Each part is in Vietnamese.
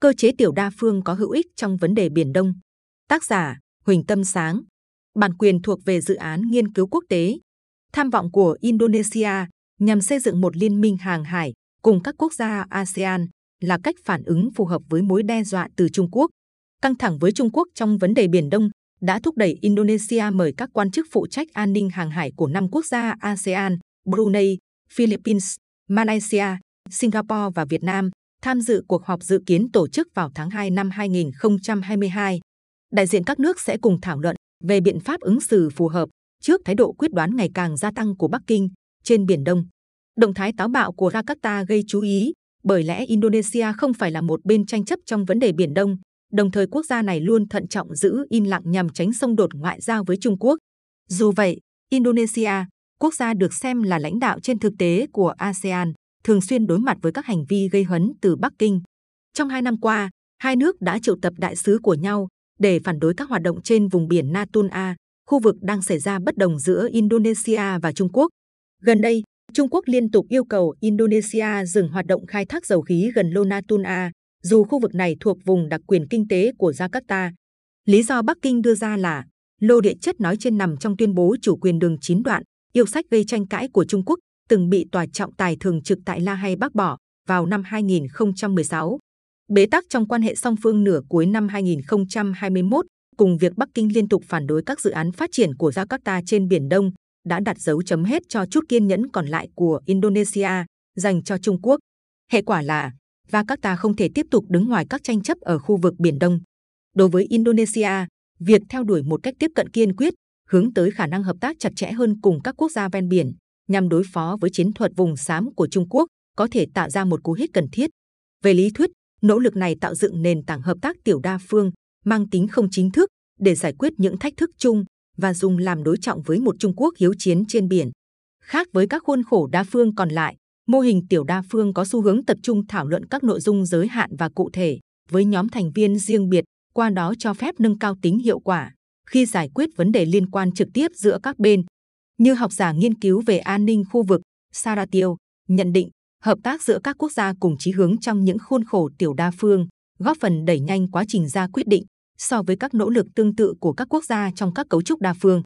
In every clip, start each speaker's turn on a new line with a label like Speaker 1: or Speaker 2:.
Speaker 1: cơ chế tiểu đa phương có hữu ích trong vấn đề Biển Đông. Tác giả Huỳnh Tâm Sáng. Bản quyền thuộc về dự án nghiên cứu quốc tế. Tham vọng của Indonesia nhằm xây dựng một liên minh hàng hải cùng các quốc gia ASEAN là cách phản ứng phù hợp với mối đe dọa từ Trung Quốc. Căng thẳng với Trung Quốc trong vấn đề Biển Đông đã thúc đẩy Indonesia mời các quan chức phụ trách an ninh hàng hải của năm quốc gia ASEAN, Brunei, Philippines, Malaysia, Singapore và Việt Nam tham dự cuộc họp dự kiến tổ chức vào tháng 2 năm 2022. Đại diện các nước sẽ cùng thảo luận về biện pháp ứng xử phù hợp trước thái độ quyết đoán ngày càng gia tăng của Bắc Kinh trên Biển Đông. Động thái táo bạo của Jakarta gây chú ý bởi lẽ Indonesia không phải là một bên tranh chấp trong vấn đề Biển Đông, đồng thời quốc gia này luôn thận trọng giữ im lặng nhằm tránh xung đột ngoại giao với Trung Quốc. Dù vậy, Indonesia, quốc gia được xem là lãnh đạo trên thực tế của ASEAN, thường xuyên đối mặt với các hành vi gây hấn từ Bắc Kinh. Trong hai năm qua, hai nước đã triệu tập đại sứ của nhau để phản đối các hoạt động trên vùng biển Natuna, khu vực đang xảy ra bất đồng giữa Indonesia và Trung Quốc. Gần đây, Trung Quốc liên tục yêu cầu Indonesia dừng hoạt động khai thác dầu khí gần Lô Natuna, dù khu vực này thuộc vùng đặc quyền kinh tế của Jakarta. Lý do Bắc Kinh đưa ra là lô địa chất nói trên nằm trong tuyên bố chủ quyền đường chín đoạn, yêu sách gây tranh cãi của Trung Quốc từng bị tòa trọng tài thường trực tại La Hay bác bỏ vào năm 2016. Bế tắc trong quan hệ song phương nửa cuối năm 2021 cùng việc Bắc Kinh liên tục phản đối các dự án phát triển của Jakarta trên Biển Đông đã đặt dấu chấm hết cho chút kiên nhẫn còn lại của Indonesia dành cho Trung Quốc. Hệ quả là Jakarta không thể tiếp tục đứng ngoài các tranh chấp ở khu vực Biển Đông. Đối với Indonesia, việc theo đuổi một cách tiếp cận kiên quyết hướng tới khả năng hợp tác chặt chẽ hơn cùng các quốc gia ven biển nhằm đối phó với chiến thuật vùng xám của Trung Quốc có thể tạo ra một cú hích cần thiết. Về lý thuyết, nỗ lực này tạo dựng nền tảng hợp tác tiểu đa phương mang tính không chính thức để giải quyết những thách thức chung và dùng làm đối trọng với một Trung Quốc hiếu chiến trên biển. Khác với các khuôn khổ đa phương còn lại, mô hình tiểu đa phương có xu hướng tập trung thảo luận các nội dung giới hạn và cụ thể với nhóm thành viên riêng biệt, qua đó cho phép nâng cao tính hiệu quả khi giải quyết vấn đề liên quan trực tiếp giữa các bên. Như học giả nghiên cứu về an ninh khu vực Sarah Tiêu nhận định, hợp tác giữa các quốc gia cùng chí hướng trong những khuôn khổ tiểu đa phương góp phần đẩy nhanh quá trình ra quyết định so với các nỗ lực tương tự của các quốc gia trong các cấu trúc đa phương.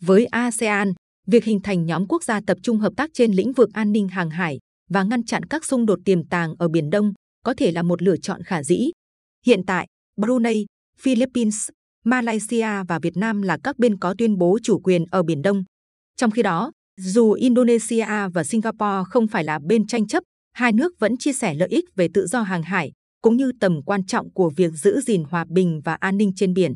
Speaker 1: Với ASEAN, việc hình thành nhóm quốc gia tập trung hợp tác trên lĩnh vực an ninh hàng hải và ngăn chặn các xung đột tiềm tàng ở Biển Đông có thể là một lựa chọn khả dĩ. Hiện tại, Brunei, Philippines, Malaysia và Việt Nam là các bên có tuyên bố chủ quyền ở Biển Đông. Trong khi đó, dù Indonesia và Singapore không phải là bên tranh chấp, hai nước vẫn chia sẻ lợi ích về tự do hàng hải cũng như tầm quan trọng của việc giữ gìn hòa bình và an ninh trên biển.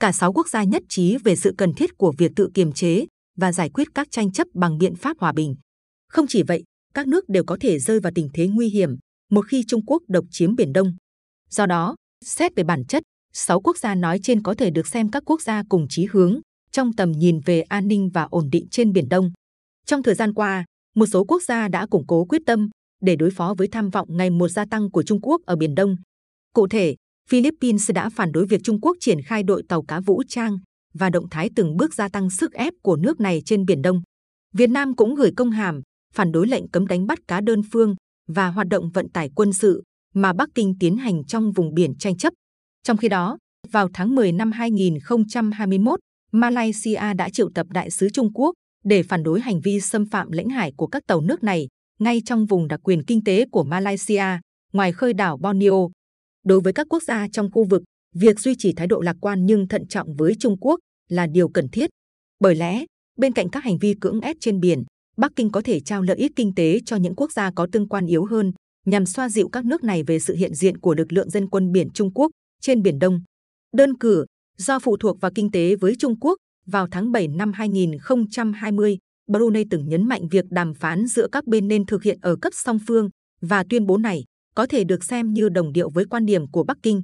Speaker 1: Cả sáu quốc gia nhất trí về sự cần thiết của việc tự kiềm chế và giải quyết các tranh chấp bằng biện pháp hòa bình. Không chỉ vậy, các nước đều có thể rơi vào tình thế nguy hiểm một khi Trung Quốc độc chiếm Biển Đông. Do đó, xét về bản chất, sáu quốc gia nói trên có thể được xem các quốc gia cùng chí hướng trong tầm nhìn về an ninh và ổn định trên Biển Đông. Trong thời gian qua, một số quốc gia đã củng cố quyết tâm để đối phó với tham vọng ngày một gia tăng của Trung Quốc ở Biển Đông. Cụ thể, Philippines đã phản đối việc Trung Quốc triển khai đội tàu cá vũ trang và động thái từng bước gia tăng sức ép của nước này trên Biển Đông. Việt Nam cũng gửi công hàm phản đối lệnh cấm đánh bắt cá đơn phương và hoạt động vận tải quân sự mà Bắc Kinh tiến hành trong vùng biển tranh chấp. Trong khi đó, vào tháng 10 năm 2021, Malaysia đã triệu tập đại sứ Trung Quốc để phản đối hành vi xâm phạm lãnh hải của các tàu nước này ngay trong vùng đặc quyền kinh tế của Malaysia, ngoài khơi đảo Borneo. Đối với các quốc gia trong khu vực, việc duy trì thái độ lạc quan nhưng thận trọng với Trung Quốc là điều cần thiết. Bởi lẽ, bên cạnh các hành vi cưỡng ép trên biển, Bắc Kinh có thể trao lợi ích kinh tế cho những quốc gia có tương quan yếu hơn, nhằm xoa dịu các nước này về sự hiện diện của lực lượng dân quân biển Trung Quốc trên Biển Đông. Đơn cử, do phụ thuộc vào kinh tế với Trung Quốc, vào tháng 7 năm 2020, Brunei từng nhấn mạnh việc đàm phán giữa các bên nên thực hiện ở cấp song phương và tuyên bố này có thể được xem như đồng điệu với quan điểm của Bắc Kinh.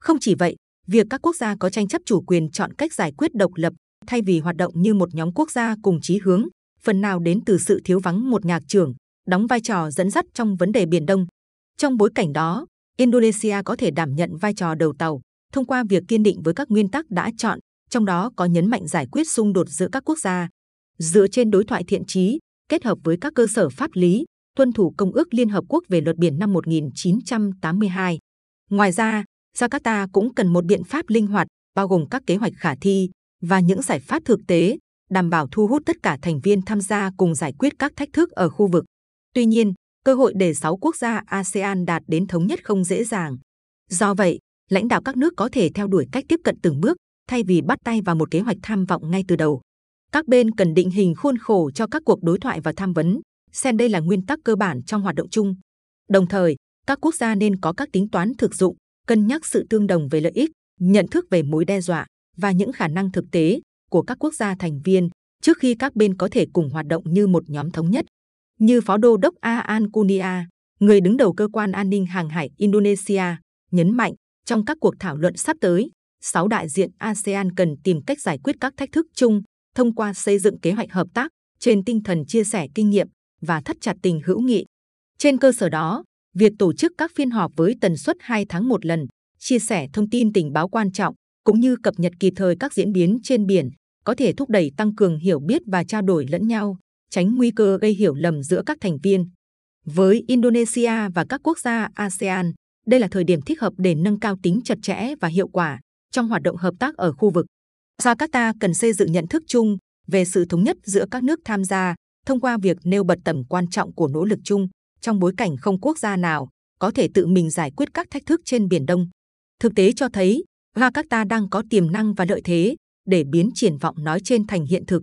Speaker 1: Không chỉ vậy, việc các quốc gia có tranh chấp chủ quyền chọn cách giải quyết độc lập thay vì hoạt động như một nhóm quốc gia cùng chí hướng, phần nào đến từ sự thiếu vắng một nhạc trưởng, đóng vai trò dẫn dắt trong vấn đề Biển Đông. Trong bối cảnh đó, Indonesia có thể đảm nhận vai trò đầu tàu thông qua việc kiên định với các nguyên tắc đã chọn, trong đó có nhấn mạnh giải quyết xung đột giữa các quốc gia dựa trên đối thoại thiện trí, kết hợp với các cơ sở pháp lý, tuân thủ Công ước Liên Hợp Quốc về luật biển năm 1982. Ngoài ra, Jakarta cũng cần một biện pháp linh hoạt, bao gồm các kế hoạch khả thi và những giải pháp thực tế, đảm bảo thu hút tất cả thành viên tham gia cùng giải quyết các thách thức ở khu vực. Tuy nhiên, cơ hội để 6 quốc gia ASEAN đạt đến thống nhất không dễ dàng. Do vậy, lãnh đạo các nước có thể theo đuổi cách tiếp cận từng bước, thay vì bắt tay vào một kế hoạch tham vọng ngay từ đầu. Các bên cần định hình khuôn khổ cho các cuộc đối thoại và tham vấn, xem đây là nguyên tắc cơ bản trong hoạt động chung. Đồng thời, các quốc gia nên có các tính toán thực dụng, cân nhắc sự tương đồng về lợi ích, nhận thức về mối đe dọa và những khả năng thực tế của các quốc gia thành viên trước khi các bên có thể cùng hoạt động như một nhóm thống nhất. Như Phó Đô đốc Aan Kunia, người đứng đầu cơ quan an ninh hàng hải Indonesia, nhấn mạnh trong các cuộc thảo luận sắp tới, sáu đại diện ASEAN cần tìm cách giải quyết các thách thức chung thông qua xây dựng kế hoạch hợp tác trên tinh thần chia sẻ kinh nghiệm và thắt chặt tình hữu nghị. Trên cơ sở đó, việc tổ chức các phiên họp với tần suất 2 tháng một lần, chia sẻ thông tin tình báo quan trọng cũng như cập nhật kịp thời các diễn biến trên biển có thể thúc đẩy tăng cường hiểu biết và trao đổi lẫn nhau, tránh nguy cơ gây hiểu lầm giữa các thành viên. Với Indonesia và các quốc gia ASEAN, đây là thời điểm thích hợp để nâng cao tính chặt chẽ và hiệu quả trong hoạt động hợp tác ở khu vực. Jakarta cần xây dựng nhận thức chung về sự thống nhất giữa các nước tham gia thông qua việc nêu bật tầm quan trọng của nỗ lực chung trong bối cảnh không quốc gia nào có thể tự mình giải quyết các thách thức trên Biển Đông. Thực tế cho thấy, Jakarta đang có tiềm năng và lợi thế để biến triển vọng nói trên thành hiện thực.